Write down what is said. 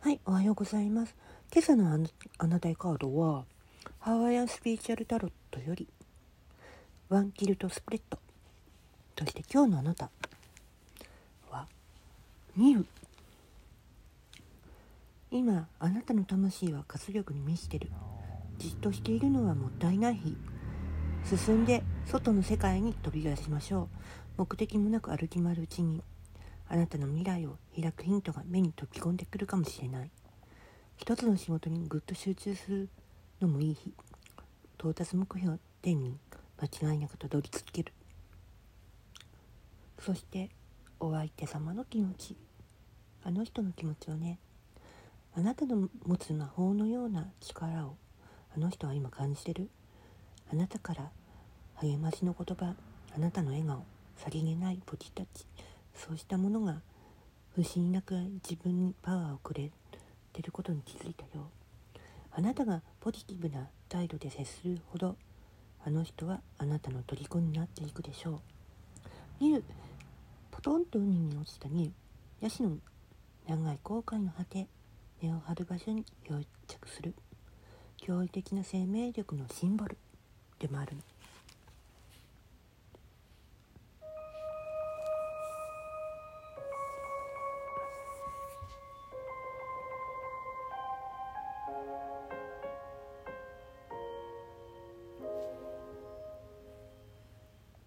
はい、おはようございます。今朝のあなあなたへカードは、ハワイアンスピリチュアルタロットより、ワンキルトスプレッド。そして今日のあなたは、見る。今、あなたの魂は活力に満ちてる。じっとしているのはもったいない日。進んで外の世界に飛び出しましょう。目的もなく歩き回るうちにあなたの未来を開くヒントが目に飛び込んでくるかもしれない。一つの仕事にぐっと集中するのもいい日。到達目標点に間違いなくたどり着ける。そしてお相手様の気持ち。あの人の気持ちをね。あなたの持つ魔法のような力を。あの人は今感じてる。あなたから励ましの言葉。あなたの笑顔。さりげないポジタッチそうしたものが不思議なく自分にパワーをくれてることに気づいたよあなたがポジティブな態度で接するほどあの人はあなたの虜になっていくでしょう。ニルポトンと海に落ちたニルヤシの長い航海の果て根を張る場所に漂着する。驚異的な生命力のシンボルでもある。の